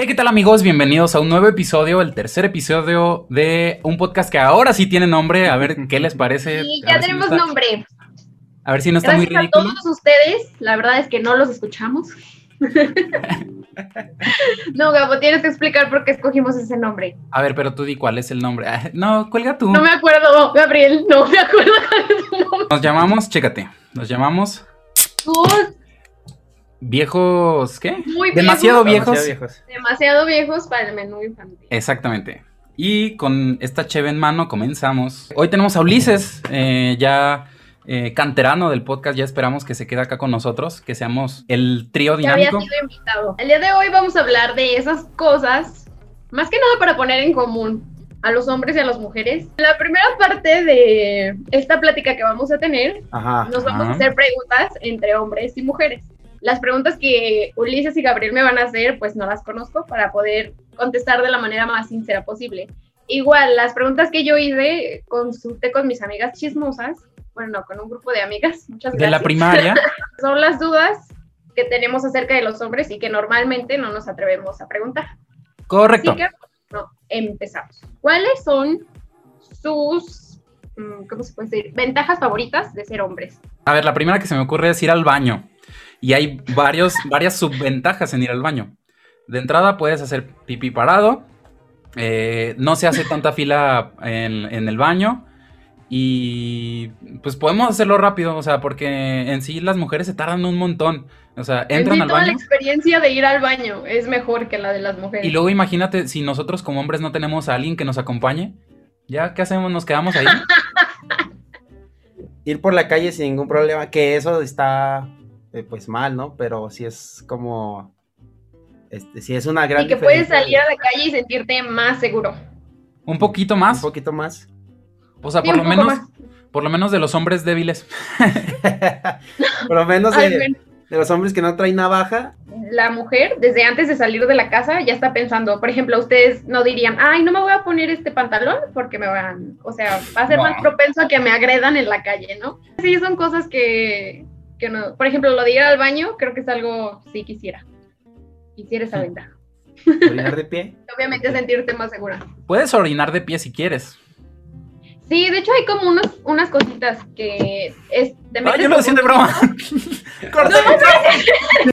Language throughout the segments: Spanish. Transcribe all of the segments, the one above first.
Hey, ¿qué tal amigos? Bienvenidos a un nuevo episodio, el tercer episodio de un podcast que ahora sí tiene nombre. A ver qué les parece. Sí, A ya si tenemos nombre. A ver si no está muy Gracias a ridículo. todos ustedes. La verdad es que no los escuchamos. no, Gabo, tienes que explicar por qué escogimos ese nombre. A ver, pero tú di cuál es el nombre. Ah, No, cuelga tú. No me acuerdo, Gabriel, no me acuerdo cuál es su nombre. Nos llamamos, chécate, nos llamamos Todos viejos, ¿qué? muy Demasiado viejos, viejos. viejos. demasiado viejos para el menú infantil. Exactamente. Y con esta cheve en mano comenzamos. Hoy tenemos a Ulises, eh, ya eh, canterano del podcast. Ya esperamos que se quede acá con nosotros, que seamos el trío Que había dinámico. sido invitado. El día de hoy vamos a hablar de esas cosas, más que nada para poner en común a los hombres y a las mujeres. La primera parte de esta plática que vamos a tener Ajá. nos vamos Ajá. a hacer preguntas entre hombres y mujeres. Las preguntas que Ulises y Gabriel me van a hacer, pues no las conozco para poder contestar de la manera más sincera posible. Igual, las preguntas que yo hice, consulté con mis amigas chismosas, bueno, no, con un grupo de amigas, muchas De gracias. la primaria. Son las dudas que tenemos acerca de los hombres y que normalmente no nos atrevemos a preguntar. Correcto. Así que, no, empezamos. ¿Cuáles son sus, mm, ¿cómo se puede decir? Ventajas favoritas de ser hombres? A ver, la primera que se me ocurre es ir al baño. Y hay varios, varias subventajas en ir al baño. De entrada puedes hacer pipí parado. eh, no se hace tanta fila en, en el baño. Y pues podemos hacerlo rápido, o sea, porque en sí las mujeres se tardan un montón. O sea, En entran sí, al toda la experiencia de ir al baño es mejor que la de las mujeres. Y luego imagínate si nosotros como hombres no tenemos a alguien que nos acompañe. ¿Ya qué hacemos? ¿Nos quedamos ahí? Ir por la calle sin ningún problema, que eso está eh, pues mal, ¿no? Pero sí es como este sí es una gran Y que puedes salir a la calle y sentirte más seguro. Un poquito un más. poquito más. O sea, Sí, por un lo menos, más. por lo menos de los hombres débiles. Por lo menos Ay, de, bueno, de los hombres que no traen navaja, la mujer, desde antes de salir de la casa, ya está pensando, por ejemplo, ustedes no dirían, ay, no me voy a poner este pantalón porque me van, o sea, va a ser No. más propenso a que me agredan en la calle, ¿no? Sí, son cosas que, que no, por ejemplo, lo de ir al baño, creo que es algo, sí quisiera, quisiera esa ventaja. orinar de pie. Obviamente sentirte más segura. Puedes orinar de pie si quieres. Sí, de hecho hay como unos, unas cositas que es, te Ah, metes yo lo decía de broma. Corta. cua-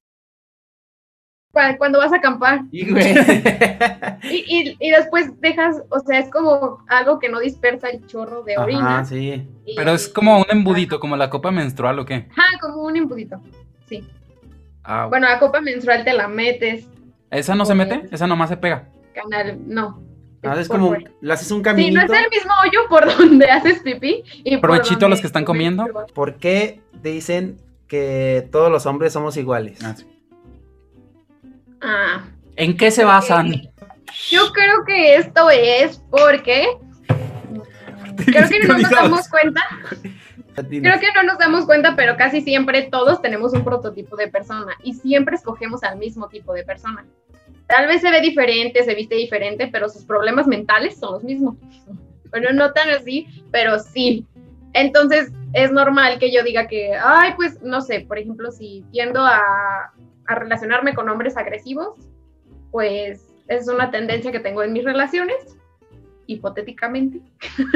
cuando vas a acampar Y, güey. y, y, y después dejas, o sea, es como algo que no dispersa el chorro de orina. Ajá, sí. y- Pero es como un embudito, como la copa menstrual o qué. Ajá, como un embudito. Sí. Ah, Bueno, la copa menstrual te la metes, ¿Esa no se mete? Esa nomás se pega. canal, no. Ah, es como fuera. le haces un Sí, caminito. no es el mismo hoyo por donde haces pipí. Y por Provechito a los que están comiendo. ¿Por qué dicen que todos los hombres somos iguales? Ah, sí. Ah, ¿En qué se basan? yo creo que esto es porque creo que no nos damos cuenta, creo que no nos damos cuenta, pero casi siempre todos tenemos un prototipo de persona y siempre escogemos al mismo tipo de persona. Tal vez se ve diferente, se viste diferente, pero sus problemas mentales son los mismos. Bueno, no tan así, pero sí. Entonces es normal que yo diga que, ay, pues no sé, por ejemplo, si tiendo a, a relacionarme con hombres agresivos, pues es una tendencia que tengo en mis relaciones, hipotéticamente.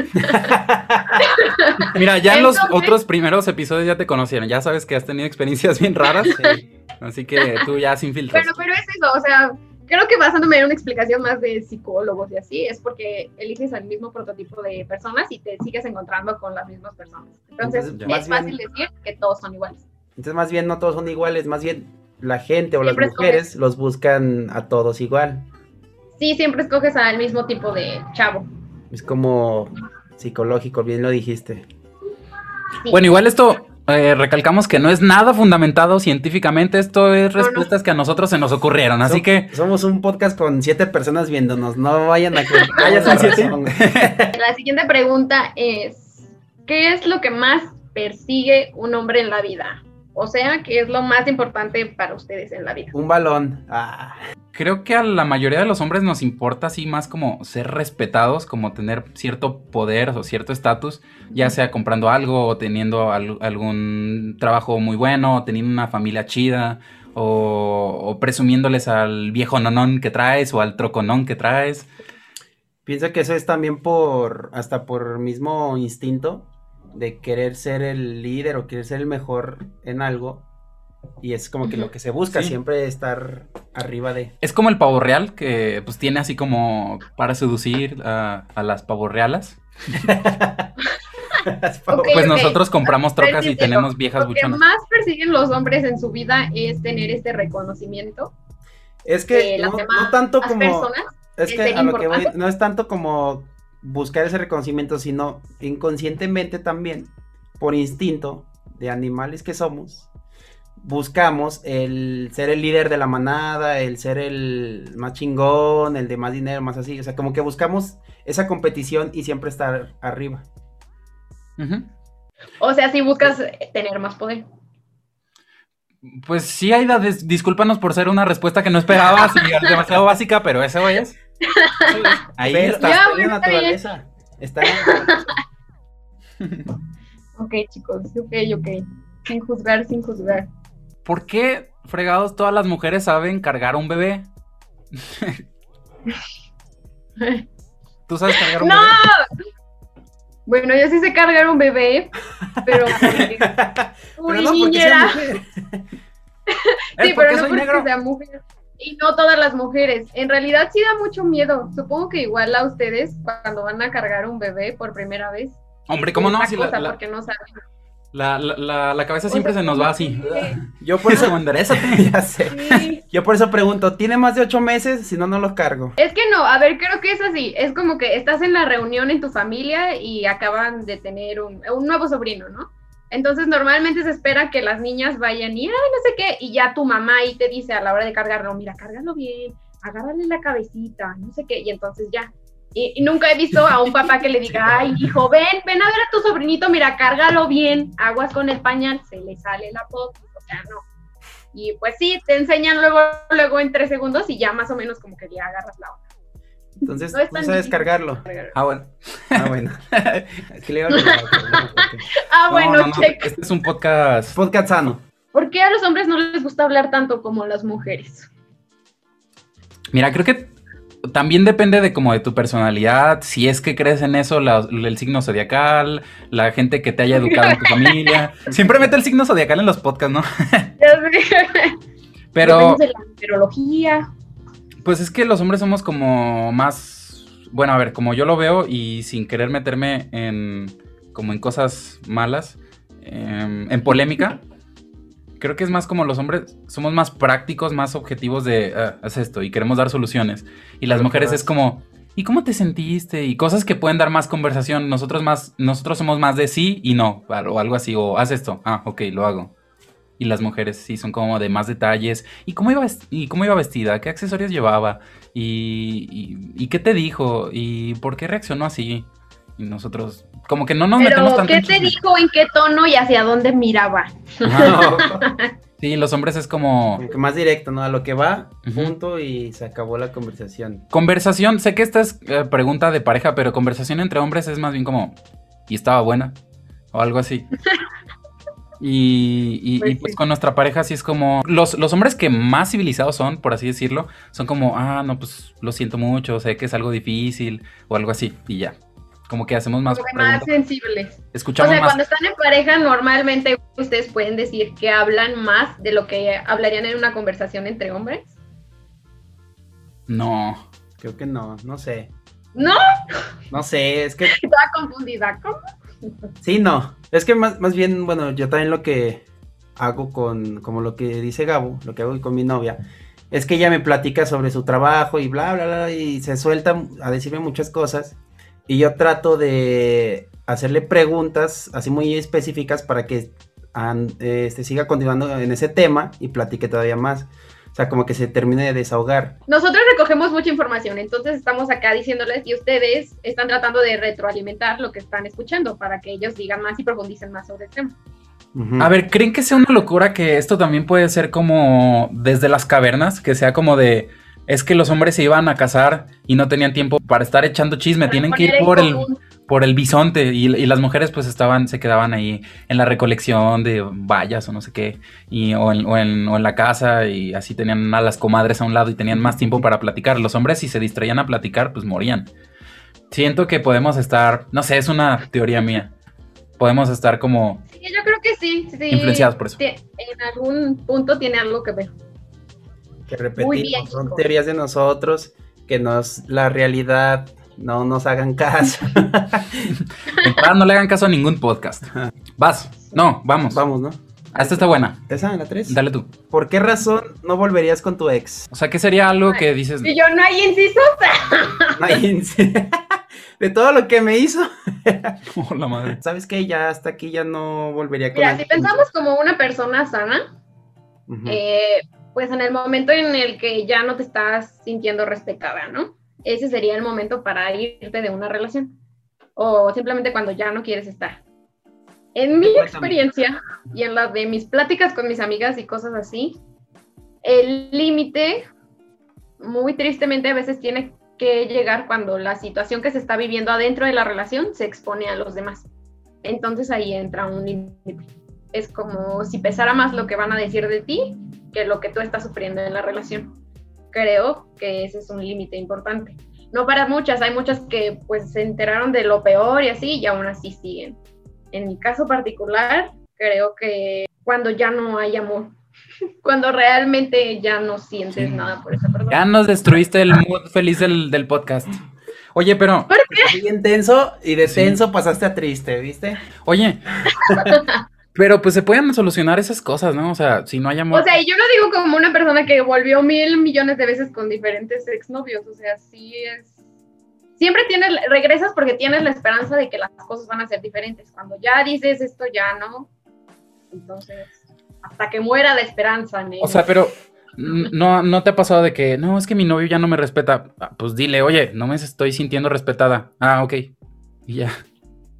Mira, ya en los Entonces- otros primeros episodios ya te conocieron. Ya sabes que has tenido experiencias bien raras. Sí. Así que tú ya sin filtros. Pero, pero es eso, o sea, creo que basándome en una explicación más de psicólogos y así, es porque eliges el mismo prototipo de personas y te sigues encontrando con las mismas personas. Entonces, Entonces, es fácil bien- decir que todos son iguales. Entonces, más bien, no todos son iguales, más bien la gente o Siempre las mujeres los buscan a todos igual. Sí, siempre escoges al mismo tipo de chavo. Es como psicológico, bien lo dijiste. Sí. Bueno, igual esto eh, recalcamos que no es nada fundamentado científicamente. Esto es No, no. respuestas que a nosotros se nos ocurrieron. Así Som- que Somos un podcast con siete personas viéndonos, no vayan a creer. Ah, razón. La siguiente pregunta es, ¿qué es lo que más persigue un hombre en la vida? O sea, ¿qué es lo más importante para ustedes en la vida? Un balón. Ah, creo que a la mayoría de los hombres nos importa así más como ser respetados, como tener cierto poder o cierto estatus, ya sea comprando algo o teniendo al- algún trabajo muy bueno, o teniendo una familia chida o, presumiéndoles al viejo nonón que traes o al troconón que traes. Pienso que eso es también por, hasta por mismo instinto de querer ser el líder o querer ser el mejor en algo. Y es como que lo que se busca, siempre estar arriba de. Es como el pavo real, que pues tiene así como para seducir a, a las pavorrealas. pues nosotros compramos trocas y tenemos viejas Lo que más persiguen los hombres en su vida es tener este reconocimiento. Es que no, tanto como. es que a lo que voy, no es tanto como buscar ese reconocimiento, sino inconscientemente también, por instinto de animales que somos, buscamos el ser el líder de la manada, el ser el más chingón, el de más dinero, más así. O sea, como que buscamos esa competición y siempre estar arriba. O sea, si buscas tener más poder. Pues sí, Aida, discúlpanos por ser una respuesta que no esperabas y demasiado básica, pero eso es. Ahí está, está en la naturaleza. Está ok, chicos, ok, ok. Sin juzgar, sin juzgar. ¿Por qué, fregados, todas las mujeres saben cargar un bebé? ¿Tú sabes cargar un ¡No! bebé? Bueno, yo sí sé cargar un bebé, pero Uy, niñera. sí, pero no porque sea mujer. Y no todas las mujeres. En realidad sí da mucho miedo. Supongo que igual a ustedes cuando van a cargar un bebé por primera vez. Hombre, ¿cómo no? Si la, porque no saben. La, la, la, cabeza siempre se nos va así. Yo por eso ya sé. Yo por eso pregunto, ¿tiene más de ocho meses? Si no, no los cargo. Es que no, a ver, creo que es así. Es como que estás en la reunión en tu familia y acaban de tener un, un nuevo sobrino, ¿no? Entonces normalmente se espera que las niñas vayan y, ay, no sé qué, y ya tu mamá ahí te dice a la hora de cargarlo, mira, cárgalo bien, agárrale la cabecita, no sé qué, y entonces ya, y, nunca he visto a un papá que le diga, ay, hijo, ven, ven a ver a tu sobrinito, mira, cárgalo bien, aguas con el pañal, se le sale la pop, o sea, no. Y pues sí, te enseñan luego, luego en tres segundos y ya más o menos como que ya agarras la otra. Entonces, no, no sabes cargarlo. Ah, bueno. Ah, bueno. ah, bueno, Este es un podcast. Podcast sano. ¿Por qué a los hombres no les gusta hablar tanto como a las mujeres? Mira, creo que también depende de como de tu personalidad, si es que crees en eso, el signo zodiacal, la gente que te haya educado en tu familia. Siempre mete el signo zodiacal en los podcasts, ¿no? Pero... De la Pues es que los hombres somos como más... Bueno, a ver, como yo lo veo y sin querer meterme en... como en cosas malas, em, en polémica creo que es más como los hombres somos más prácticos, más objetivos de ah, haz esto y queremos dar soluciones. Y las mujeres es como, ¿y cómo te sentiste? Y cosas que pueden dar más conversación. Nosotros más, nosotros somos más de sí y no, o algo así, o haz esto, ah, ok, lo hago. Y las mujeres sí son como de más detalles. ¿Y cómo iba, y cómo iba vestida? ¿Qué accesorios llevaba? ¿Y, y, qué te dijo? ¿Y por qué reaccionó así? Y nosotros, como que no nos metemos tanto. ¿Qué te dijo? ¿En qué tono y hacia dónde miraba? sí, los hombres es como. más directo, ¿no? A lo que va, junto y se acabó la conversación. Conversación, sé que esta es eh, pregunta de pareja, pero conversación entre hombres es más bien como. ¿Y estaba buena? O algo así. Y, pues, pues con nuestra pareja sí es como... Los, los, hombres que más civilizados son, por así decirlo, son como, ah, no, pues lo siento mucho, sé que es algo difícil o algo así, y ya. Como que hacemos más. más sensibles. Escuchamos o sea, cuando están en pareja, normalmente ustedes pueden decir que hablan más de lo que hablarían en una conversación entre hombres. No. Creo que no, no sé. ¿No? No sé, es que. Estaba confundida, ¿cómo? Sí, no. Es que más, más bien, bueno, yo también lo que hago con, como lo que dice Gabo, lo que hago con mi novia, es que ella me platica sobre su trabajo y bla, bla, bla, y se suelta a decirme muchas cosas. Y yo trato de hacerle preguntas así muy específicas para que este, siga continuando en ese tema y platique todavía más. O sea, como que se termine de desahogar. Nosotros recogemos mucha información, entonces estamos acá diciéndoles y ustedes están tratando de retroalimentar lo que están escuchando para que ellos digan más y profundicen más sobre el tema. A ver, ¿creen que sea una locura que esto también puede ser como desde las cavernas? Que sea como de, es que los hombres se iban a casar y no tenían tiempo para estar echando chisme, tienen que ir por el por el bisonte y, las mujeres pues estaban, se quedaban ahí en la recolección de vallas o no sé qué, y, o, en, o, en, la casa y así tenían a las comadres a un lado y tenían más tiempo para platicar. Los hombres si se distraían a platicar pues morían. Siento que podemos estar, no sé, es una teoría mía. Podemos estar como... Sí, yo creo que sí, sí. Influenciados por eso. En algún punto tiene algo que ver. Que repetimos, son teorías de nosotros, que nos la realidad no nos hagan caso. no le hagan caso a ningún podcast. Vas. No, vamos. Vamos, ¿no? Esta está buena. ¿Esa, la 3? Dale tú. ¿Por qué razón no volverías con tu ex? O sea, ¿qué sería algo que dices? Y yo no hay incisos. no hay incisos. De todo lo que me hizo. oh, la madre. ¿Sabes qué? Ya hasta aquí ya no volvería con Mira, si pensamos como una persona sana, eh, pues en el momento en el que ya no te estás sintiendo respetada, ¿no? Ese sería el momento para irte de una relación. O simplemente cuando ya no quieres estar. En mi experiencia y en la de mis pláticas con mis amigas y cosas así, el límite, muy tristemente, a veces tiene que llegar cuando la situación que se está viviendo adentro de la relación se expone a los demás. Entonces ahí entra un límite. Es como si pesara más lo que van a decir de ti que lo que tú estás sufriendo en la relación creo que ese es un límite importante. No para muchas, hay muchas que pues se enteraron de lo peor y así y aún así siguen. En mi caso particular, creo que cuando ya no hay amor, cuando realmente ya no sientes nada por esa persona. Ya nos destruiste el mood feliz del, podcast. Oye, pero... ¿Por qué? Bien tenso y de tenso pasaste a triste, ¿viste? Oye, Pero pues se pueden solucionar esas cosas, ¿no? O sea, si no hay amor. O sea, yo lo digo como una persona que volvió mil millones de veces con diferentes exnovios. O sea, sí es. Siempre tienes, regresas porque tienes la esperanza de que las cosas van a ser diferentes. Cuando ya dices esto, ya no. Entonces, hasta que muera la esperanza. O sea, pero no, no te ha pasado de que, no, es que mi novio ya no me respeta. Ah, pues dile, oye, no me estoy sintiendo respetada. Ah, ok. Y ya.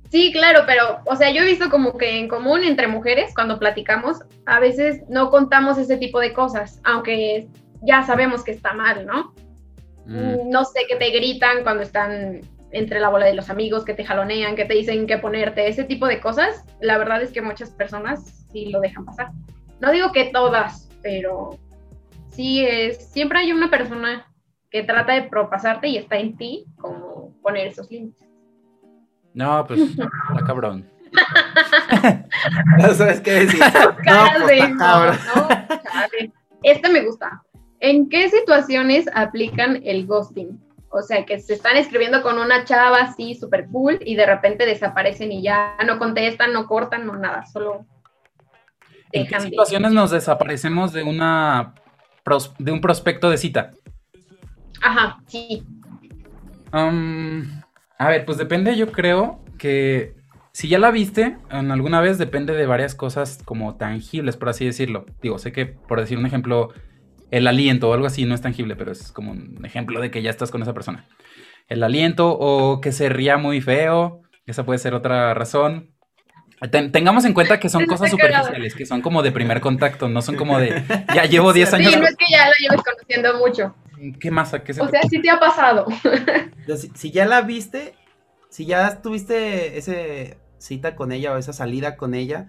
Sí, claro, pero, o sea, yo he visto como que en común entre mujeres, cuando platicamos, a veces no contamos ese tipo de cosas, aunque ya sabemos que está mal, ¿no? Mm. No sé, que te gritan cuando están entre la bola de los amigos, que te jalonean, que te dicen qué ponerte, ese tipo de cosas, la verdad es que muchas personas sí lo dejan pasar. No digo que todas, pero sí es, siempre hay una persona que trata de propasarte y está en ti como poner esos límites. No, pues está cabrón. no sabes qué decir. No, pues, cabrón. este me gusta. ¿En qué situaciones aplican el ghosting? O sea, que se están escribiendo con una chava así súper cool y de repente desaparecen y ya no contestan, no cortan, no nada, solo. ¿En qué situaciones nos desaparecemos de una de un prospecto de cita? Ajá, sí. Um, a ver, pues depende, yo creo que si ya la viste en alguna vez, depende de varias cosas como tangibles, por así decirlo. Digo, sé que por decir un ejemplo, el aliento o algo así no es tangible, pero es como un ejemplo de que ya estás con esa persona. El aliento o que se ría muy feo, esa puede ser otra razón. Tengamos en cuenta que son cosas superficiales, que son como de primer contacto, no son como de ya llevo 10 años. Sí, no es que ya lo lleves conociendo mucho. ¿Qué más? ¿Qué o sea, sí te ha pasado. si, ya la viste, si ya tuviste esa cita con ella o esa salida con ella,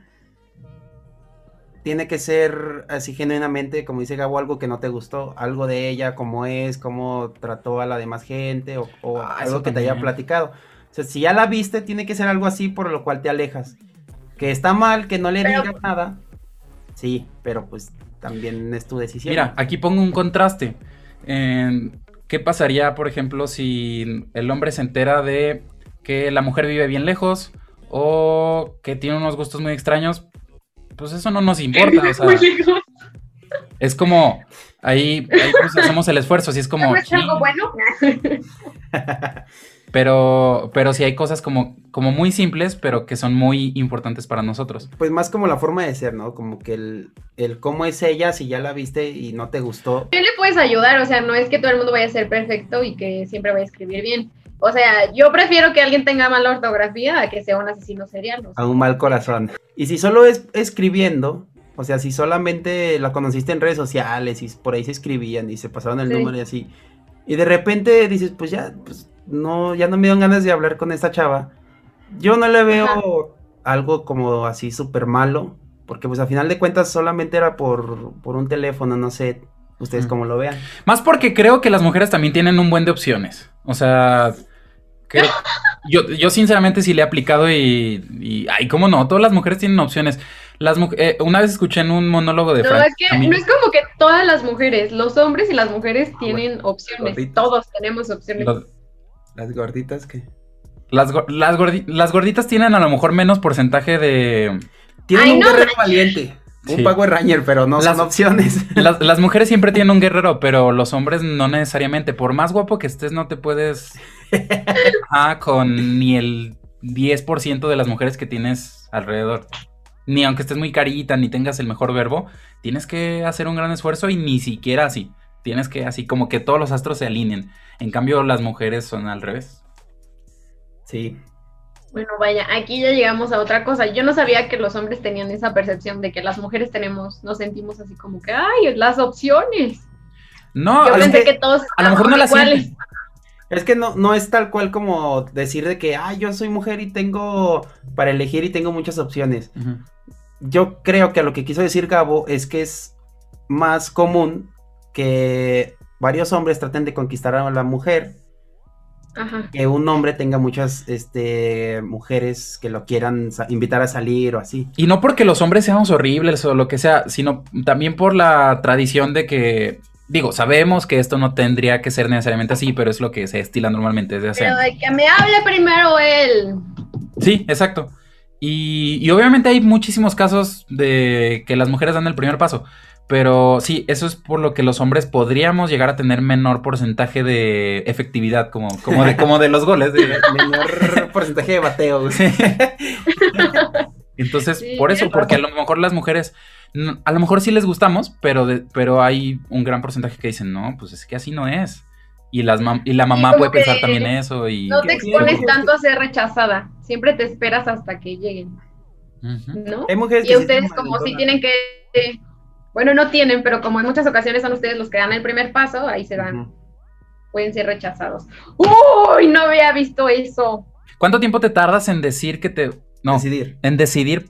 tiene que ser así genuinamente, como dice Gabo, algo que no te gustó, algo de ella, cómo es, cómo trató a la demás gente o, ah, algo que te haya platicado. O sea, si ya la viste, tiene que ser algo así por lo cual te alejas. Que está mal, que no le digas nada. Sí, pero pues también es tu decisión. Mira, aquí pongo un contraste. ¿Qué pasaría, por ejemplo, si el hombre se entera de que la mujer vive bien lejos o que tiene unos gustos muy extraños? Pues eso no nos importa. O sea, es como ahí, ahí pues hacemos el esfuerzo, así es como. ¿Es algo bueno? Pero, pero sí hay cosas como, como muy simples, pero que son muy importantes para nosotros. Pues más como la forma de ser, ¿no? Como que el, el cómo es ella, si ya la viste y no te gustó. ¿Qué le puedes ayudar? O sea, no es que todo el mundo vaya a ser perfecto y que siempre vaya a escribir bien. O sea, yo prefiero que alguien tenga mala ortografía a que sea un asesino serial. A un mal corazón. Y si solo es escribiendo, o sea, si solamente la conociste en redes sociales y por ahí se escribían y se pasaron el número y así, y de repente dices, pues ya, pues no, ya no me dan ganas de hablar con esta chava, yo no le veo algo como así súper malo, porque pues a final de cuentas solamente era por, por un teléfono, no sé, ustedes cómo lo vean. Más porque creo que las mujeres también tienen un buen de opciones. O sea, yo, yo sinceramente sí le he aplicado y, y, ay, cómo no, todas las mujeres tienen opciones. Las eh, una vez escuché en un monólogo de No, es que no es como que todas las mujeres, los hombres y las mujeres tienen opciones. Todos tenemos opciones. Las gorditas que las, las, las, gorditas tienen a lo mejor menos porcentaje de. Tienen un guerrero valiente. Un Power Ranger, pero no las, son opciones. Las, mujeres siempre tienen un guerrero, pero los hombres no necesariamente. Por más guapo que estés, no te puedes. ah, con ni el 10% de las mujeres que tienes alrededor. Ni aunque estés muy carita, ni tengas el mejor verbo, tienes que hacer un gran esfuerzo y ni siquiera así. Tienes que así como que todos los astros se alineen. En cambio, las mujeres son al revés. Sí. Bueno, vaya, aquí ya llegamos a otra cosa. Yo no sabía que los hombres tenían esa percepción de que las mujeres tenemos, nos sentimos así como que, ay, las opciones. No, yo pensé que, todos a lo mejor no las sienten. Es que no, no es tal cual como decir de que, ay, yo soy mujer y tengo para elegir y tengo muchas opciones. Yo creo que a lo que quiso decir Gabo es que es más común que varios hombres traten de conquistar a la mujer que un hombre tenga muchas este, mujeres que lo quieran invitar a salir o así. Y no porque los hombres seamos horribles o lo que sea, sino también por la tradición de que, digo, sabemos que esto no tendría que ser necesariamente así, pero es lo que se estila normalmente desde hace Pero de que me hable primero él. Sí, exacto. Y, y obviamente hay muchísimos casos de que las mujeres dan el primer paso. Pero sí, eso es por lo que los hombres podríamos llegar a tener menor porcentaje de efectividad, como, como, de, como de los goles. De, menor porcentaje de bateo. Entonces, por eso, porque a lo mejor las mujeres, a lo mejor sí les gustamos, pero, pero hay un gran porcentaje que dicen, no, pues es que así no es. Y, las y la mamá puede pensar también eso. Y... No te expones tanto a ser rechazada, siempre te esperas hasta que lleguen. ¿No? y ustedes como si tienen que bueno, no tienen, pero como en muchas ocasiones son ustedes los que dan el primer paso, ahí se dan, pueden ser rechazados. ¡Uy! No había visto eso. ¿Cuánto tiempo te tardas en decir que te... No, decidir. En decidir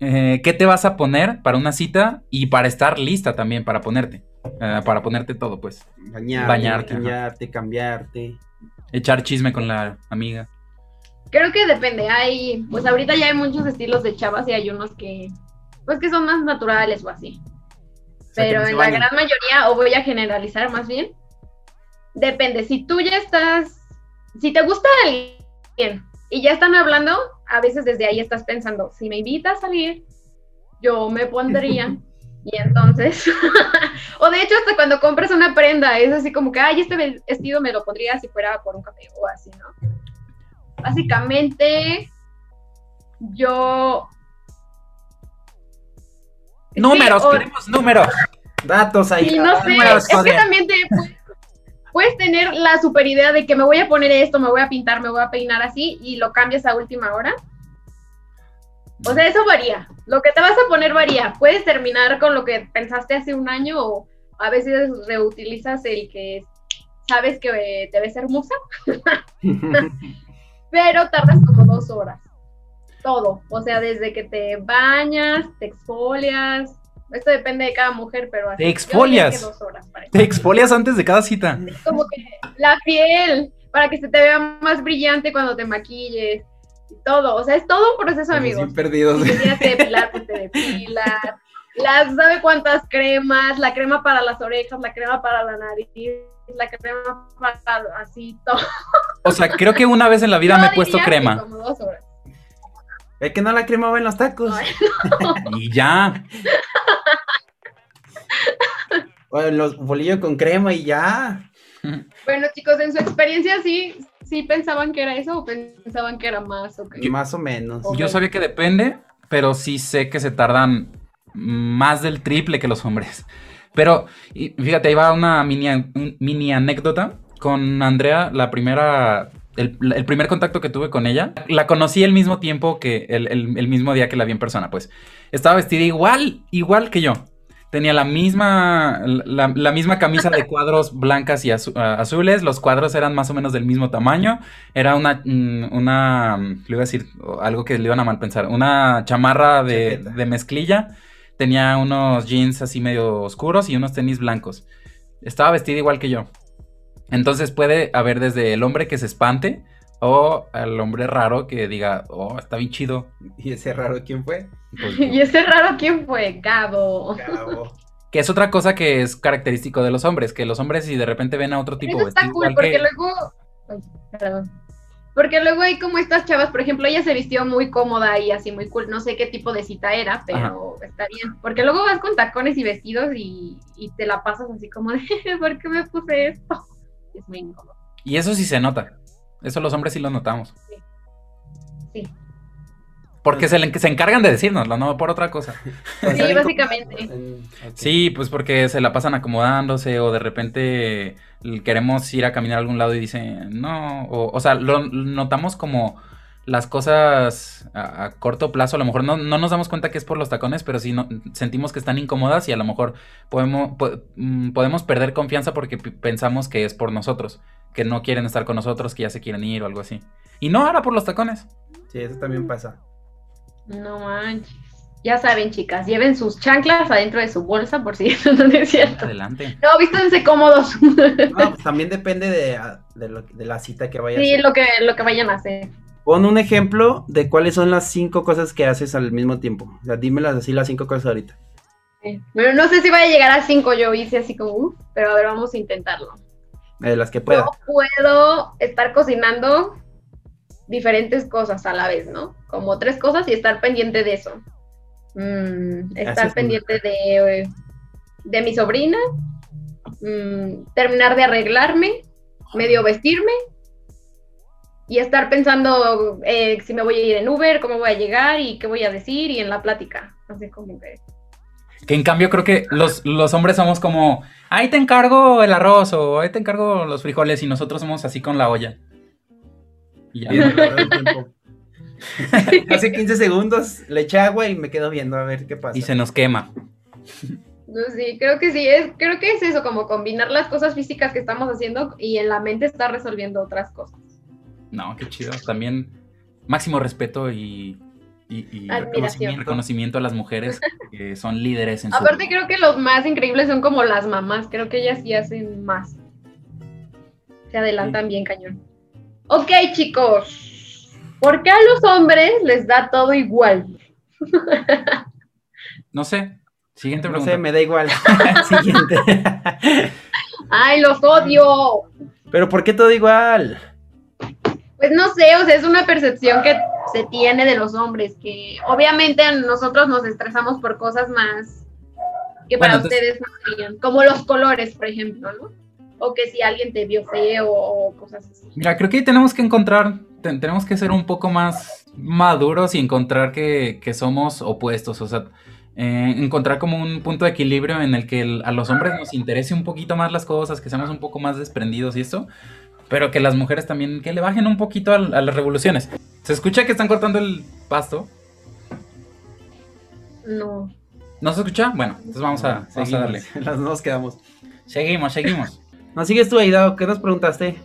eh, qué te vas a poner para una cita y para estar lista también para ponerte. Eh, para ponerte todo, pues. Bañarte, bañarte, cambiarte. Echar chisme con la amiga. Creo que depende. Hay, pues ahorita ya hay muchos estilos de chavas y hay unos que, pues que son más naturales o así. Pero en la gran mayoría, o voy a generalizar más bien, depende. Si tú ya estás, si te gusta alguien y ya están hablando, a veces desde ahí estás pensando, si me invita a salir, yo me pondría. y entonces, o de hecho hasta cuando compras una prenda, es así como que, ay, este vestido me lo pondría si fuera por un café o así, ¿no? Básicamente, yo Números, queremos números. Datos ahí. Y no sé, es que también te puedes tener la super idea de que me voy a poner esto, me voy a pintar, me voy a peinar así y lo cambias a última hora. O sea, eso varía. Lo que te vas a poner varía. Puedes terminar con lo que pensaste hace un año o a veces reutilizas el que sabes que te ves hermosa, pero tardas como dos horas todo, o sea, desde que te bañas, te exfolias, esto depende de cada mujer, pero así. Te exfolias. te exfolias antes de cada cita. como que la piel, para que se te vea más brillante cuando te maquilles todo, o sea, es todo un proceso, amigos. perdidos. Si te depilar, pues te depilas. Las, ¿sabe cuántas cremas? La crema para las orejas, la crema para la nariz, la crema para así, todo. O sea, creo que una vez en la vida me he puesto crema. Como dos horas. Es que no la crema va en los tacos. y ya. O los bolillos con crema y ya. Bueno, chicos, en su experiencia sí, sí pensaban que era eso o pensaban que era más o Más o menos. Yo sabía que depende, pero sí sé que se tardan más del triple que los hombres. Pero fíjate, ahí va una mini, mini anécdota con Andrea, la primera el, primer contacto que tuve con ella, la conocí el mismo tiempo que el, mismo día que la vi en persona, pues. Estaba vestida igual, igual que yo. tenía la misma, la, misma camisa de cuadros blancas y azules, los cuadros eran más o menos del mismo tamaño, era una, mm, una, le iba a decir algo que le iban a mal pensar, una chamarra de, de mezclilla, tenía unos jeans así medio oscuros y unos tenis blancos. Estaba vestida igual que yo. Entonces puede haber desde el hombre que se espante o al hombre raro que diga, oh, está bien chido. ¿Y ese raro quién fue? Pues, ¿Y ese raro quién fue? Gabo. Gabo. Que es otra cosa que es característico de los hombres, que los hombres si de repente ven a otro tipo Eso está cool, porque luego... perdón. Porque luego hay como estas chavas, por ejemplo, ella se vistió muy cómoda y así muy cool. No sé qué tipo de cita era, pero está bien. Porque luego vas con tacones y vestidos y, y te la pasas así como de, ¿por qué me puse esto? Es muy incómodo. Y eso sí se nota. Eso los hombres sí lo notamos. Sí. Porque se, se encargan de decirnoslo, no por otra cosa. Sí, básicamente. Sí, pues porque se la pasan acomodándose o de repente queremos ir a caminar a algún lado y dicen, no, o, o sea, lo notamos como las cosas a, corto plazo, a lo mejor no, no, nos damos cuenta que es por los tacones, pero sí no, sentimos que están incómodas y a lo mejor podemos, mm, podemos perder confianza porque pensamos que es por nosotros, que no quieren estar con nosotros, que ya se quieren ir o algo así. Y no, ahora por los tacones. Sí, eso también pasa. No manches. Ya saben, chicas, lleven sus chanclas adentro de su bolsa por si eso no es cierto. Adelante. No, vístanse cómodos. No, pues también depende de, de, la cita que vayan a hacer. Sí, lo que, lo que vayan a hacer. Pon un ejemplo de cuáles son las cinco cosas que haces al mismo tiempo. O sea, dímelas así las cinco cosas ahorita. Bueno, no sé si va a llegar a cinco, yo hice así como, pero a ver, vamos a intentarlo. De las que pueda. Yo puedo estar cocinando diferentes cosas a la vez, ¿no? Como tres cosas y estar pendiente de eso. Mm, estar pendiente de, de mi sobrina, mm, terminar de arreglarme, medio vestirme y estar pensando eh, si me voy a ir en Uber, cómo voy a llegar y qué voy a decir y en la plática. Así como que... Que en cambio creo que los, los hombres somos como, ahí te encargo el arroz o ahí te encargo los frijoles y nosotros somos así con la olla. Y ya. Hace 15 segundos le eché agua y me quedo viendo a ver qué pasa. Y se nos quema. No, sí, creo que sí, es, creo que es eso, como combinar las cosas físicas que estamos haciendo y en la mente estar resolviendo otras cosas. No, qué chido. También máximo respeto y, y, reconocimiento, a las mujeres que son líderes en Aparte creo que los más increíbles son como las mamás, creo que ellas sí hacen más. Se adelantan bien cañón. Ok, chicos. ¿Por qué a los hombres les da todo igual? no sé. Siguiente pregunta. No sé, me da igual. Siguiente. Ay, los odio. Pero ¿por qué todo igual? Pues no sé, o sea, es una percepción que se tiene de los hombres, que obviamente nosotros nos estresamos por cosas más que para ustedes no serían, como los colores, por ejemplo, ¿no? O que si alguien te vio feo o cosas así. Mira, creo que tenemos que encontrar, tenemos que ser un poco más maduros y encontrar que, somos opuestos, o sea, eh, encontrar como un punto de equilibrio en el que a los hombres nos interese un poquito más las cosas, que seamos un poco más desprendidos y esto, pero que las mujeres también, que le bajen un poquito a, las revoluciones. ¿Se escucha que están cortando el pasto? No. ¿No se escucha? Bueno, entonces vamos a, darle. Las dos quedamos. Seguimos, seguimos. ¿No sigues tú, Aida? ¿Qué nos preguntaste?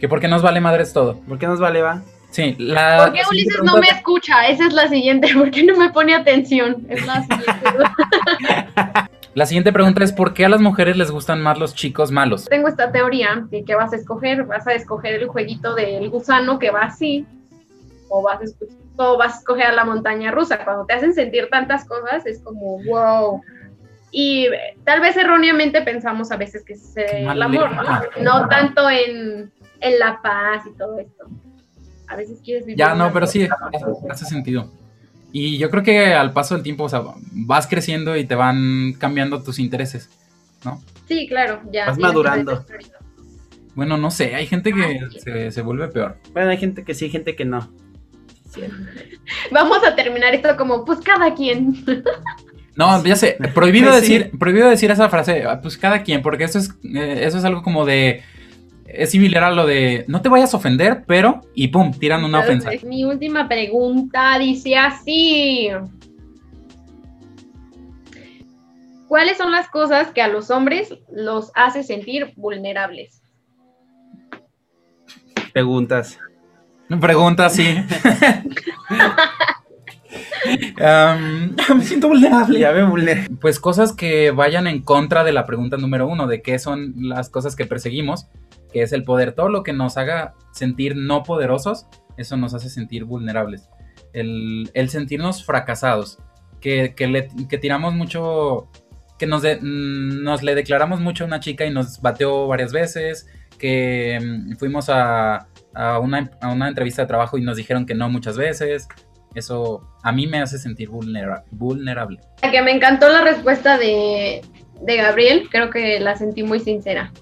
Que por qué nos vale madres todo. ¿Por qué nos vale, va? Sí, la. ¿Por qué Ulises no me escucha? Esa es la siguiente. ¿Por qué no me pone atención? Es la siguiente. La siguiente pregunta es: ¿por qué a las mujeres les gustan más los chicos malos? Tengo esta teoría de que vas a escoger, vas a escoger el jueguito del gusano que va así, o vas a, o vas a escoger a la montaña rusa. Cuando te hacen sentir tantas cosas, es como wow. Y tal vez erróneamente pensamos a veces que es el amor, ¿no? No tanto en, en la paz y todo esto. A veces quieres vivir. Ya, no, pero sí, hace sentido. Y yo creo que al paso del tiempo, o sea, vas creciendo y te van cambiando tus intereses, ¿no? Sí, claro, ya. Vas madurando. Bueno, no sé, hay gente que se, vuelve peor. Bueno, hay gente que sí, hay gente que no. Vamos a terminar esto como, pues cada quien. No, ya sé, prohibido pues decir, prohibido decir esa frase, ah, pues cada quien, porque eso es, eh, eso es algo como de es similar a lo de no te vayas a ofender, pero y pum, tiran una ofensa. Mi última pregunta dice así. ¿cuáles son las cosas que a los hombres los hace sentir vulnerables? Preguntas. Preguntas, sí. me siento vulnerable. Ya me vulnerable. Pues cosas que vayan en contra de la pregunta número uno, de qué son las cosas que perseguimos, que es el poder. Todo lo que nos haga sentir no poderosos, eso nos hace sentir vulnerables. El, sentirnos fracasados, que, le, tiramos mucho, que nos, nos le declaramos mucho a una chica y nos bateó varias veces, que mm, fuimos a, a, una, a una entrevista de trabajo y nos dijeron que no muchas veces, eso a mí me hace sentir vulnerable. Que me encantó la respuesta de, Gabriel, creo que la sentí muy sincera.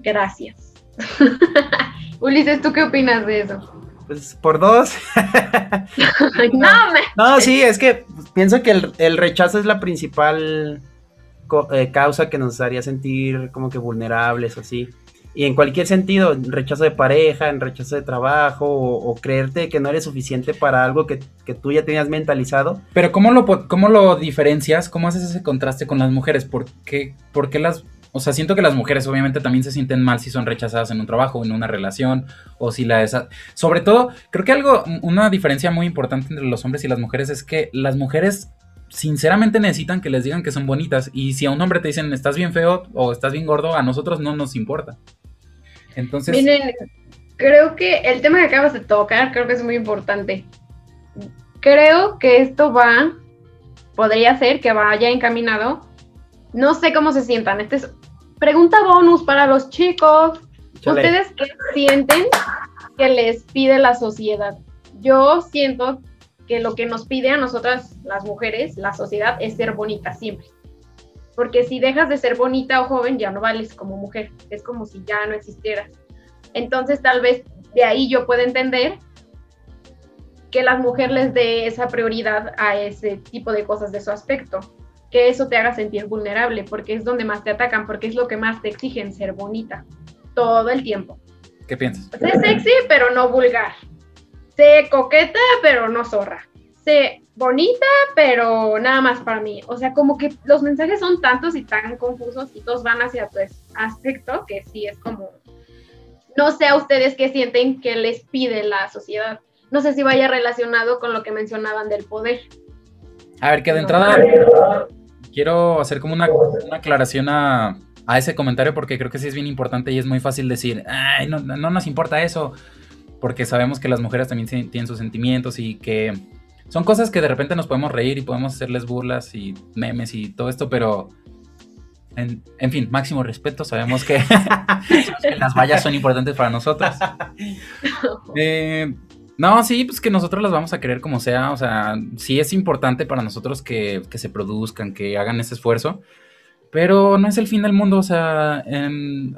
Gracias. Ulises, ¿tú qué opinas de eso? Pues por dos. no, no, sí, es que pienso que el, rechazo es la principal eh, causa que nos haría sentir como que vulnerables o así y en cualquier sentido, en rechazo de pareja, en rechazo de trabajo o, creerte que no eres suficiente para algo que, tú ya tenías mentalizado. Pero ¿cómo lo, ¿cómo lo diferencias? ¿Cómo haces ese contraste con las mujeres? ¿Por qué, ¿Por qué las... O sea, siento que las mujeres obviamente también se sienten mal si son rechazadas en un trabajo, en una relación, o si la... Esa... Sobre todo, creo que algo, una diferencia muy importante entre los hombres y las mujeres es que las mujeres sinceramente necesitan que les digan que son bonitas. Y si a un hombre te dicen estás bien feo o estás bien gordo, a nosotros no nos importa. Entonces. Miren, creo que el tema que acabas de tocar, creo que es muy importante. Creo que esto va, podría ser que vaya encaminado. No sé cómo se sientan. Este es pregunta bonus para los chicos. ¿Ustedes qué sienten que les pide la sociedad? Yo siento que lo que nos pide a nosotras, las mujeres, la sociedad, es ser bonita siempre porque si dejas de ser bonita o joven ya no vales como mujer, es como si ya no existieras. Entonces tal vez de ahí yo puedo entender que las mujeres les dé esa prioridad a ese tipo de cosas de su aspecto, que eso te haga sentir vulnerable, porque es donde más te atacan, porque es lo que más te exigen, ser bonita, todo el tiempo. ¿Qué piensas? Sé sexy, pero no vulgar. Sé coqueta, pero no zorra. Sé bonita, pero nada más para mí. O sea, como que los mensajes son tantos y tan confusos y todos van hacia tu aspecto que sí es como, no sé a ustedes qué sienten que les pide la sociedad. No sé si vaya relacionado con lo que mencionaban del poder. A ver, que de entrada quiero hacer como una, aclaración a, ese comentario porque creo que sí es bien importante y es muy fácil decir, ay, no, no nos importa eso, porque sabemos que las mujeres también tienen sus sentimientos y que son cosas que de repente nos podemos reír y podemos hacerles burlas y memes y todo esto, pero en, fin, máximo respeto, sabemos que, las vallas son importantes para nosotros. Eh, no, sí, pues que nosotros las vamos a querer como sea, o sea, sí es importante para nosotros que, se produzcan, que hagan ese esfuerzo, pero no es el fin del mundo, o sea,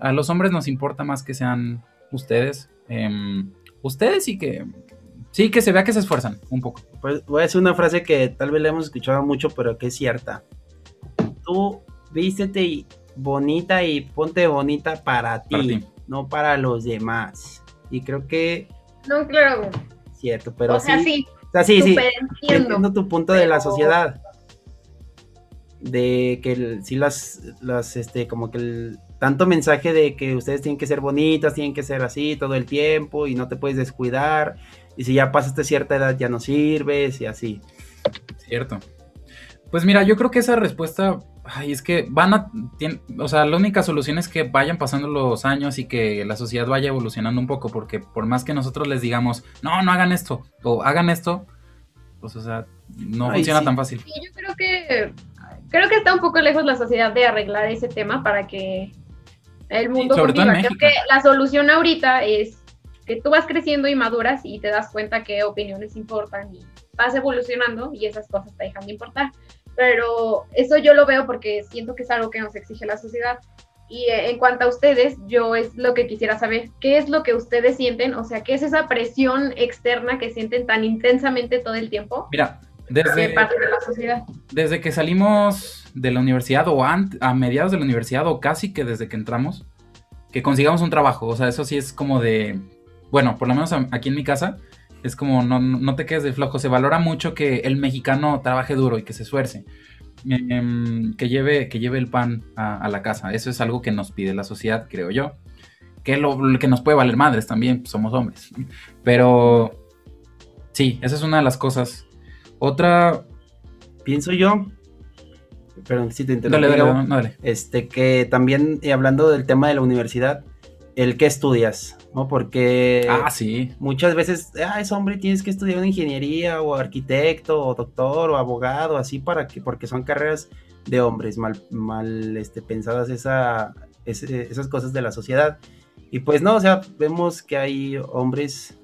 a los hombres nos importa más que sean ustedes, em, ustedes y que Sí, que se vea que se esfuerzan un poco. Pues voy a decir una frase que tal vez la hemos escuchado mucho, pero que es cierta. Tú vístete bonita y ponte bonita para ti, no para los demás. Y creo que... No, claro. Cierto, pero o sea, sí. O sea, sí, sí. Entiendo. tu punto de la sociedad. De que si las, las, este, como que el tanto mensaje de que ustedes tienen que ser bonitas, tienen que ser así todo el tiempo y no te puedes descuidar y si ya pasaste cierta edad ya no sirves y así. Cierto. Pues mira, yo creo que esa respuesta, ay, es que van a, o sea, la única solución es que vayan pasando los años y que la sociedad vaya evolucionando un poco, porque por más que nosotros les digamos, no, no hagan esto, o hagan esto, pues, o sea, no funciona tan fácil. Sí, yo creo que, creo que está un poco lejos la sociedad de arreglar ese tema para que el mundo sí, Creo que la solución ahorita es que tú vas creciendo y maduras y te das cuenta qué opiniones importan y vas evolucionando y esas cosas te dejan de importar. Pero eso yo lo veo porque siento que es algo que nos exige la sociedad. Y eh, en cuanto a ustedes, yo es lo que quisiera saber, ¿qué es lo que ustedes sienten? O sea, ¿qué es esa presión externa que sienten tan intensamente todo el tiempo? Mira, desde, parte de la sociedad. desde que salimos de la universidad o a mediados de la universidad o casi que desde que entramos, que consigamos un trabajo, o sea, eso sí es como de, bueno, por lo menos aquí en mi casa, es como no, no te quedes de flojo. Se valora mucho que el mexicano trabaje duro y que se esfuerce. em, que, lleve, que lleve el pan a, la casa. Eso es algo que nos pide la sociedad, creo yo. Que lo que nos puede valer madres también, pues, somos hombres. Pero sí, esa es una de las cosas. Otra. Pienso yo. Perdón, si te interrumpo. Dale, dale, dale, Este, que también, eh, hablando del tema de la universidad, el que estudias, ¿no? Porque ah, sí. muchas veces, ah, es hombre, tienes que estudiar una ingeniería o arquitecto o doctor o abogado, así para que, porque son carreras de hombres, mal, mal este, pensadas esa, esas cosas de la sociedad. Y pues no, o sea, vemos que hay hombres,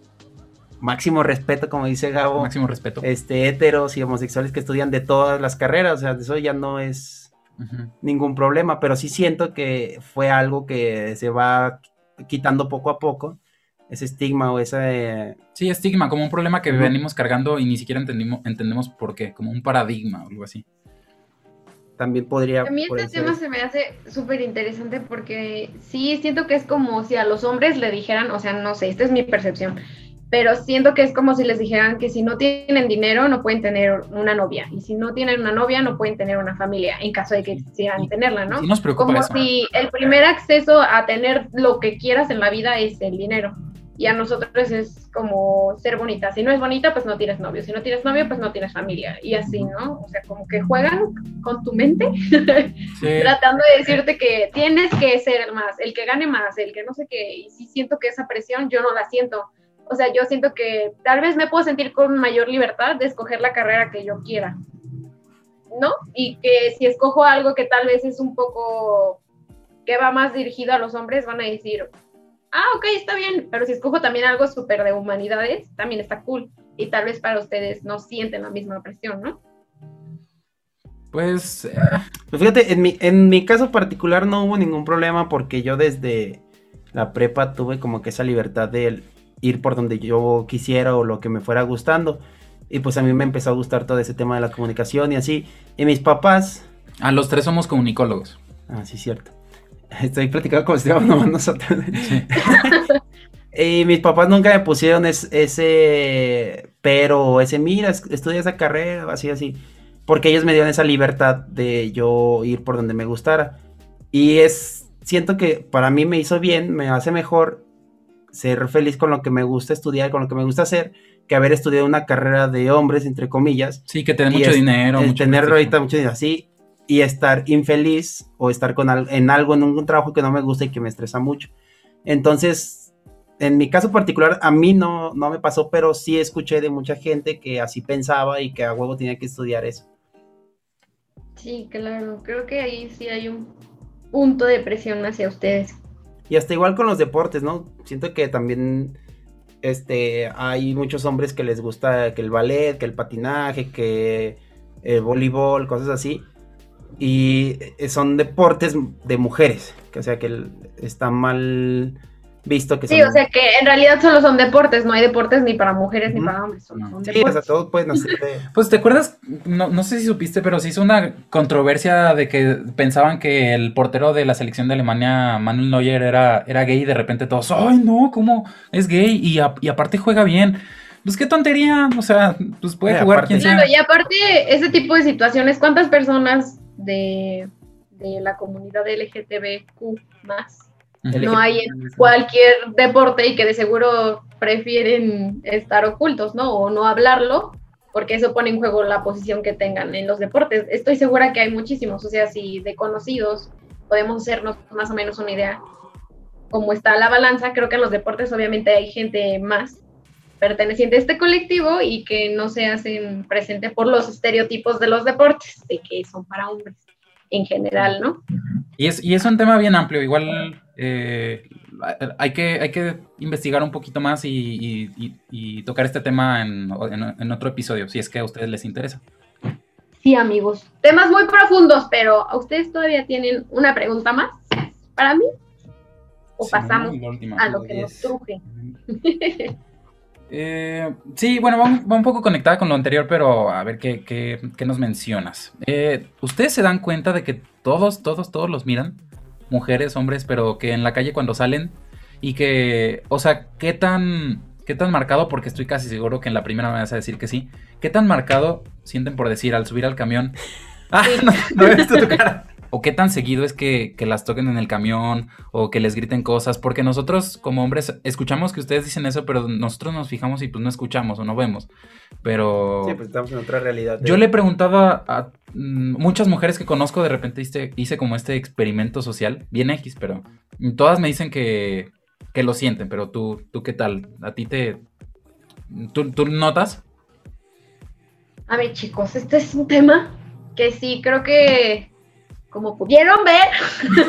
máximo respeto, como dice Gabo. Máximo respeto. Este, heteros y homosexuales que estudian de todas las carreras, o sea, eso ya no es ningún problema, pero sí siento que fue algo que se va quitando poco a poco ese estigma o ese... Sí, estigma, como un problema que venimos cargando y ni siquiera entendimos, entendemos por qué, como un paradigma o algo así. También podría... A mí este tema se me hace súper interesante porque sí, siento que es como si a los hombres le dijeran, o sea, no sé, esta es mi percepción, pero siento que es como si les dijeran que si no tienen dinero no pueden tener una novia y si no tienen una novia no pueden tener una familia en caso de que quisieran tenerla, ¿no? nos preocupa como si el primer acceso a tener lo que quieras en la vida es el dinero y a nosotros es como ser bonita. Si no es bonita, pues no tienes novio. Si no tienes novio, pues no tienes familia. Y así, ¿no? O sea, como que juegan con tu mente, tratando de decirte que tienes que ser el más, el que gane más, el que no sé qué. Y sí siento que esa presión yo no la siento o sea, yo siento que tal vez me puedo sentir con mayor libertad de escoger la carrera que yo quiera, ¿no? Y que si escojo algo que tal vez es un poco, que va más dirigido a los hombres, van a decir, ah, ok, está bien, pero si escojo también algo súper de humanidades, también está cool. Y tal vez para ustedes no sienten la misma presión, ¿no? Pues, eh, pues fíjate, en mi, en mi caso particular no hubo ningún problema porque yo desde la prepa tuve como que esa libertad de ir por donde yo quisiera o lo que me fuera gustando. Y pues a mí me empezó a gustar todo ese tema de la comunicación y así. Y mis papás... A ah, los tres somos comunicólogos. Ah, sí, cierto. Estoy platicando como si estuviéramos nosotros. y mis papás nunca me pusieron ese pero, ese mira, estudia esa carrera, así, así. Porque ellos me dieron esa libertad de yo ir por donde me gustara. Y es, siento que para mí me hizo bien, me hace mejor ser feliz con lo que me gusta estudiar, con lo que me gusta hacer, que haber estudiado una carrera de hombres, entre comillas. Sí, que tener mucho dinero. tener ahorita mucho dinero así y estar infeliz o estar con en algo, en un trabajo que no me gusta y que me estresa mucho. Entonces, en mi caso particular, a mí no, no me pasó, pero sí escuché de mucha gente que así pensaba y que a huevo tenía que estudiar eso. Sí, claro, creo que ahí sí hay un punto de presión hacia ustedes. Y hasta igual con los deportes, ¿no? Siento que también este, hay muchos hombres que les gusta que el ballet, que el patinaje, que el voleibol, cosas así. Y son deportes de mujeres, que o sea que está mal visto que Sí, o sea que en realidad solo son deportes, no hay deportes ni para mujeres ni para hombres, son, sí, o sea, todos pueden hacer Pues te acuerdas, no, no sé si supiste, pero se hizo una controversia de que pensaban que el portero de la selección de Alemania, Manuel Neuer, era, era gay y de repente todos, ay no, ¿cómo es gay? Y, y aparte juega bien. Pues qué tontería, o sea, pues puede jugar quien sea. y aparte, ese tipo de situaciones, ¿cuántas personas de, de la comunidad LGTBQ más no hay en cualquier deporte y que de seguro prefieren estar ocultos, ¿no? O no hablarlo, porque eso pone en juego la posición que tengan en los deportes. Estoy segura que hay muchísimos, o sea, si de conocidos podemos hacernos más o menos una idea cómo está la balanza, creo que en los deportes obviamente hay gente más perteneciente a este colectivo y que no se hacen presente por los estereotipos de los deportes, de que son para hombres en general, ¿no? Y es, y es un tema bien amplio, igual eh, hay, que, hay que investigar un poquito más y, tocar este tema en, otro episodio, si es que a ustedes les interesa. Sí, amigos. Temas muy profundos, pero ¿a ustedes todavía tienen una pregunta más para mí? ¿O pasamos a lo que nos truje? Eh, sí, bueno, va un, poco conectada con lo anterior, pero a ver qué, qué, nos mencionas. Eh, ¿Ustedes se dan cuenta de que todos, todos, todos los miran? Mujeres, hombres, pero que en la calle cuando salen y que, o sea, qué tan, qué tan marcado, porque estoy casi seguro que en la primera me vas a decir que sí, qué tan marcado sienten por decir al subir al camión, Ah, no, he visto tu cara. O qué tan seguido es que, las toquen en el camión o que les griten cosas, porque nosotros como hombres escuchamos que ustedes dicen eso, pero nosotros nos fijamos y pues no escuchamos o no vemos. Pero... Sí, pues estamos en otra realidad. Yo le preguntaba a mm, muchas mujeres que conozco, de repente hice, hice como este experimento social, bien X, pero todas me dicen que, que lo sienten, pero tú, tú qué tal, a ti te... ¿Tú, tú notas? A ver chicos, este es un tema que sí, creo que como pudieron ver.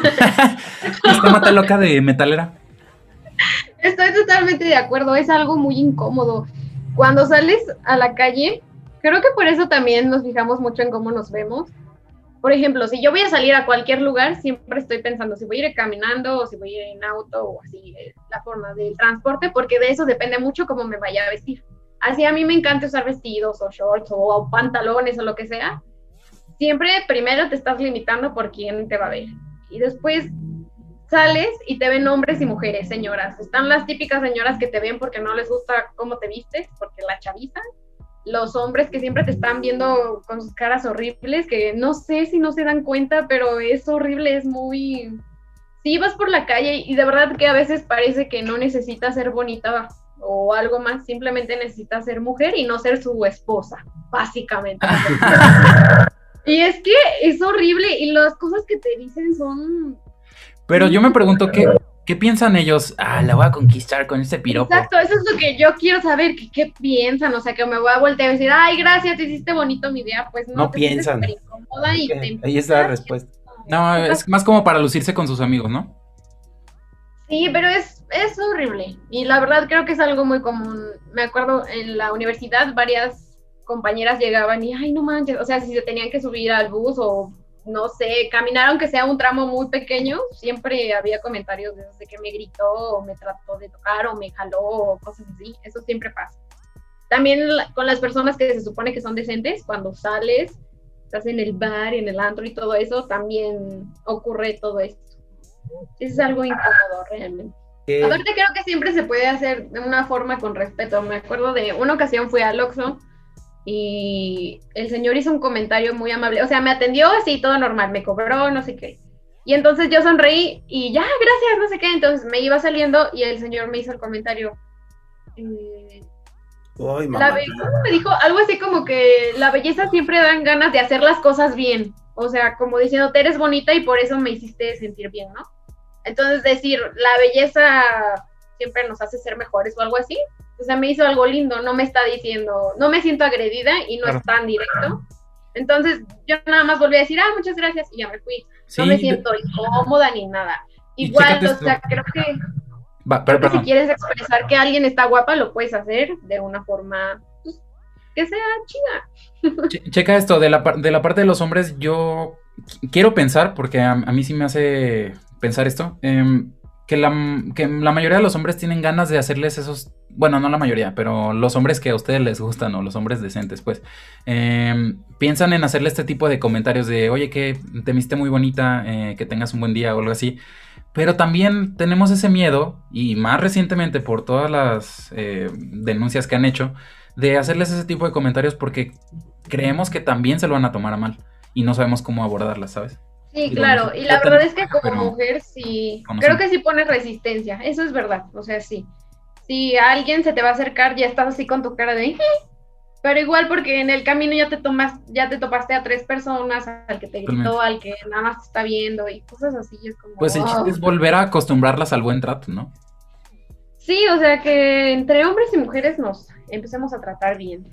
¿Está mata loca de metalera? Estoy totalmente de acuerdo, es algo muy incómodo. Cuando sales a la calle, creo que por eso también nos fijamos mucho en cómo nos vemos. Por ejemplo, si yo voy a salir a cualquier lugar, siempre estoy pensando si voy a ir caminando o si voy a ir en auto o así, eh, la forma del transporte, porque de eso depende mucho cómo me vaya a vestir. Así a mí me encanta usar vestidos o shorts o pantalones o lo que sea, siempre primero te estás limitando por quién te va a ver. Y después sales y te ven hombres y mujeres, señoras. Están las típicas señoras que te ven porque no les gusta cómo te vistes, porque la chaviza. Los hombres que siempre te están viendo con sus caras horribles, que no sé si no se dan cuenta, pero es horrible, es muy... Si vas por la calle y de verdad que a veces parece que no necesitas ser bonita o algo más, simplemente necesitas ser mujer y no ser su esposa, básicamente. Y es que es horrible y las cosas que te dicen son... Pero yo me pregunto qué, ¿Qué piensan ellos? Ah, la voy a conquistar con este piropo. Exacto, eso es lo que yo quiero saber, ¿qué, piensan? O sea, que me voy a voltear y decir, ay, gracias, te hiciste bonito mi día. Pues no, no piensan. Ahí está la respuesta. No, es más como para lucirse con sus amigos, ¿no? Sí, pero es, es horrible. Y la verdad creo que es algo muy común. Me acuerdo en la universidad varias compañeras llegaban y, ay, no manches, o sea, si se tenían que subir al bus o, no sé, caminar aunque sea un tramo muy pequeño, siempre había comentarios de, que me gritó o me trató de tocar o me jaló o cosas así, eso siempre pasa. También con las personas que se supone que son decentes, cuando sales, estás en el bar y en el antro y todo eso, también ocurre todo esto. Es algo incómodo realmente. Eh, Aparte creo que siempre se puede hacer de una forma con respeto. Me acuerdo de una ocasión fui al Oxxo y el señor hizo un comentario muy amable, o sea, me atendió así, todo normal, me cobró, no sé qué. Y entonces yo sonreí y ya, gracias, no sé qué. Entonces me iba saliendo y el señor me hizo el comentario. Eh, me dijo? Algo así como que la belleza siempre dan ganas de hacer las cosas bien. O sea, como diciendo, te eres bonita y por eso me hiciste sentir bien, ¿no? Entonces decir, la belleza siempre nos hace ser mejores o algo así, o sea, me hizo algo lindo, no me está diciendo, no me siento agredida y no es tan directo. Entonces yo nada más volví a decir, ah, muchas gracias y ya me fui. no me siento incómoda ni nada. Igual, o sea, creo que, si quieres expresar que alguien está guapa, lo puedes hacer de una forma pues, que sea chida. checa esto, de la, de la parte de los hombres, yo quiero pensar, porque a, mí sí me hace pensar esto, em, que la, que la mayoría de los hombres tienen ganas de hacerles esos, bueno, no la mayoría, pero los hombres que a ustedes les gustan o los hombres decentes, pues, em, piensan en hacerle este tipo de comentarios de, oye, que te viste muy bonita, eh, que tengas un buen día o algo así. Pero también tenemos ese miedo, y más recientemente por todas las eh, denuncias que han hecho, de hacerles ese tipo de comentarios porque creemos que también se lo van a tomar a mal y no sabemos cómo abordarlas, ¿sabes? Sí, claro, y la verdad es que como mujer sí, creo que sí pones resistencia, eso es verdad, o sea, sí. Si alguien se te va a acercar, ya estás así con tu cara de... Pero igual porque en el camino ya te tomas, ya te topaste a tres personas, al que te gritó, al que nada más te está viendo y cosas así. Es como, pues el chiste es volver a acostumbrarlas al buen trato, ¿no? Sí, o sea que entre hombres y mujeres nos empecemos a tratar bien.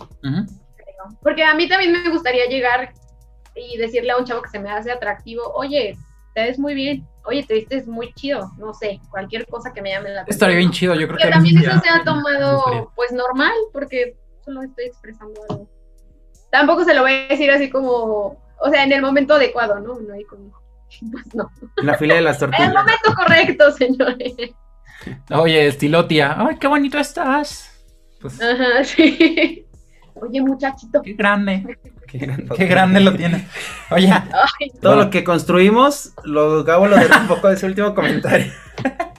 Porque a mí también me gustaría llegar y decirle a un chavo que se me hace atractivo, oye, te ves muy bien, oye, te vistes muy chido, no sé, cualquier cosa que me llame la atención. Estaría bien chido, yo creo que... también eso se ha tomado pues normal, porque solo estoy expresando algo. Tampoco se lo voy a decir así como, o sea, en el momento adecuado, ¿no? No hay como... Pues no. En la fila de las tortillas. En el momento correcto, señores. Oye, estilo tía, ay, qué bonito estás. Pues... Ajá, sí. Oye, muchachito. Qué grande. Qué grande, lo tiene. Oye, todo lo que construimos, lo Gabo lo un poco de ese último comentario.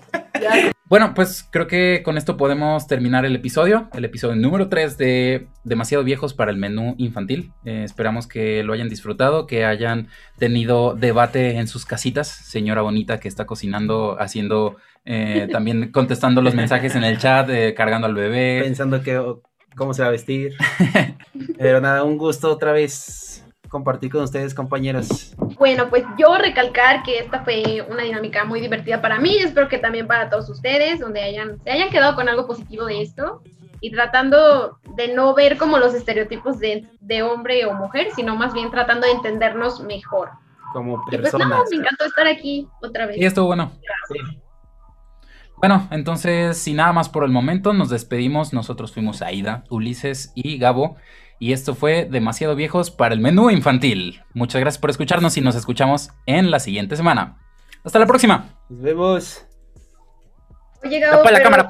Bueno, pues creo que con esto podemos terminar el episodio, el episodio número 3 de Demasiado Viejos para el Menú Infantil. Eh, esperamos que lo hayan disfrutado, que hayan tenido debate en sus casitas, señora bonita que está cocinando, haciendo, eh, también contestando los mensajes en el chat, eh, cargando al bebé. Pensando que, cómo se va a vestir. Pero nada, un gusto otra vez compartir con ustedes, compañeros. Bueno, pues yo recalcar que esta fue una dinámica muy divertida para mí, espero que también para todos ustedes, donde hayan, se hayan quedado con algo positivo de esto y tratando de no ver como los estereotipos de, de hombre o mujer, sino más bien tratando de entendernos mejor. Como personas. Y pues nada, me encantó estar aquí otra vez. Y estuvo bueno. Bueno, entonces, sin nada más por el momento, nos despedimos. Nosotros fuimos Aida, Ulises y Gabo. Y esto fue Demasiado Viejos para el menú infantil. Muchas gracias por escucharnos y nos escuchamos en la siguiente semana. Hasta la próxima. Nos vemos. Oye, Gabo, la cámara.